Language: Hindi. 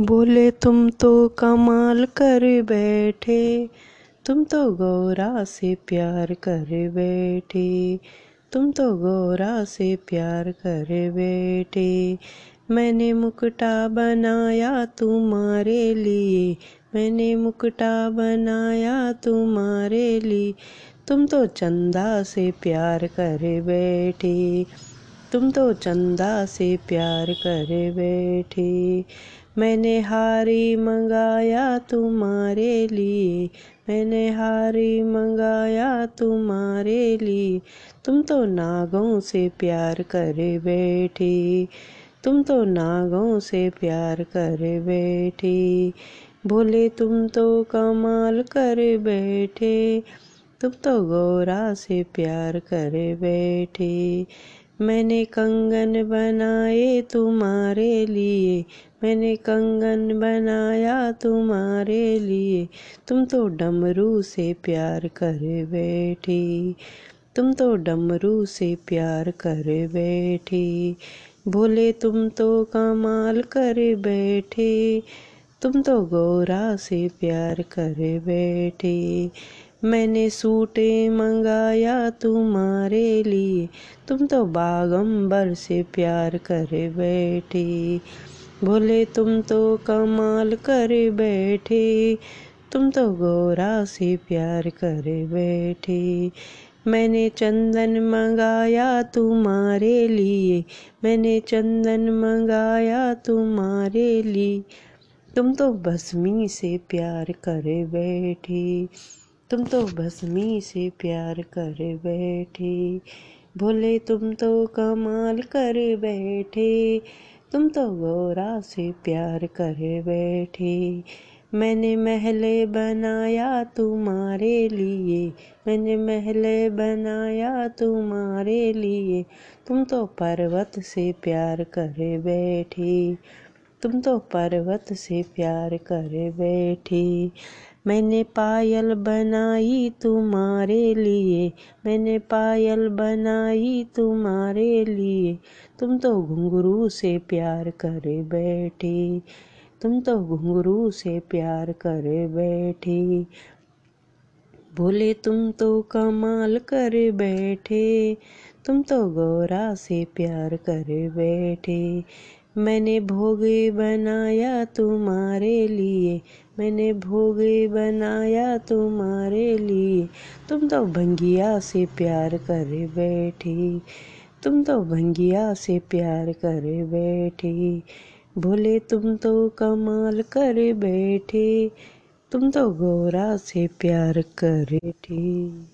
बोले, तुम तो कमाल कर बैठे, तुम तो गौरा से प्यार कर बैठे, तुम तो गौरा से प्यार कर बैठे। मैंने मुकुटा बनाया तुम्हारे लिए, मैंने मुकुटा बनाया तुम्हारे लिए, तुम तो चंदा से प्यार कर बैठे। तुम तो चंदा से प्यार कर बैठे। मैंने हारी मंगाया तुम्हारे लिए। मैंने हारी मंगाया तुम्हारे लिए। तुम तो नागों से प्यार कर बैठी। तुम तो नागों से प्यार कर बैठी। बोले तुम तो कमाल कर बैठे। तुम तो गौरा से प्यार कर बैठे। मैंने कंगन बनाए तुम्हारे लिए। मैंने कंगन बनाया तुम्हारे लिए। तुम तो डमरू से प्यार कर बैठी। तुम तो डमरू से प्यार कर बैठी। बोले तुम तो कमाल कर बैठे। तुम तो गौरा से प्यार कर बैठे। मैंने सूटे मंगाया तुम्हारे लिए। तुम तो बागंबर से प्यार कर बैठे। बोले, तुम तो कमाल कर बैठे। तुम तो गोरा से प्यार कर बैठे। मैंने चंदन मंगाया तुम्हारे लिए। मैंने चंदन मंगाया तुम्हारे लिए। तुम तो भस्मी से प्यार कर बैठी। तुम तो भस्मी से प्यार कर बैठे, भोले तुम तो कमाल कर बैठे, तुम तो गौरा से प्यार कर बैठे। मैंने महल बनाया तुम्हारे लिए, मैंने महल बनाया तुम्हारे लिए। तुम तो पर्वत से प्यार कर बैठी, तुम तो पर्वत से प्यार कर बैठी। मैंने पायल बनाई तुम्हारे लिए, मैंने पायल बनाई तुम्हारे लिए। तुम तो घुंघरू से प्यार कर बैठे, तुम तो घुंघरू से प्यार कर बैठे। बोले, तुम तो कमाल कर बैठे, तुम तो गौरा से प्यार कर बैठे। मैंने भोगे बनाया तुम्हारे लिए, मैंने भोगे बनाया तुम्हारे लिए। तुम तो भंगिया से प्यार कर बैठी, तुम तो भंगिया से प्यार कर बैठी। बोले तुम तो कमाल कर बैठे, तुम तो गौरा से प्यार कर बैठी।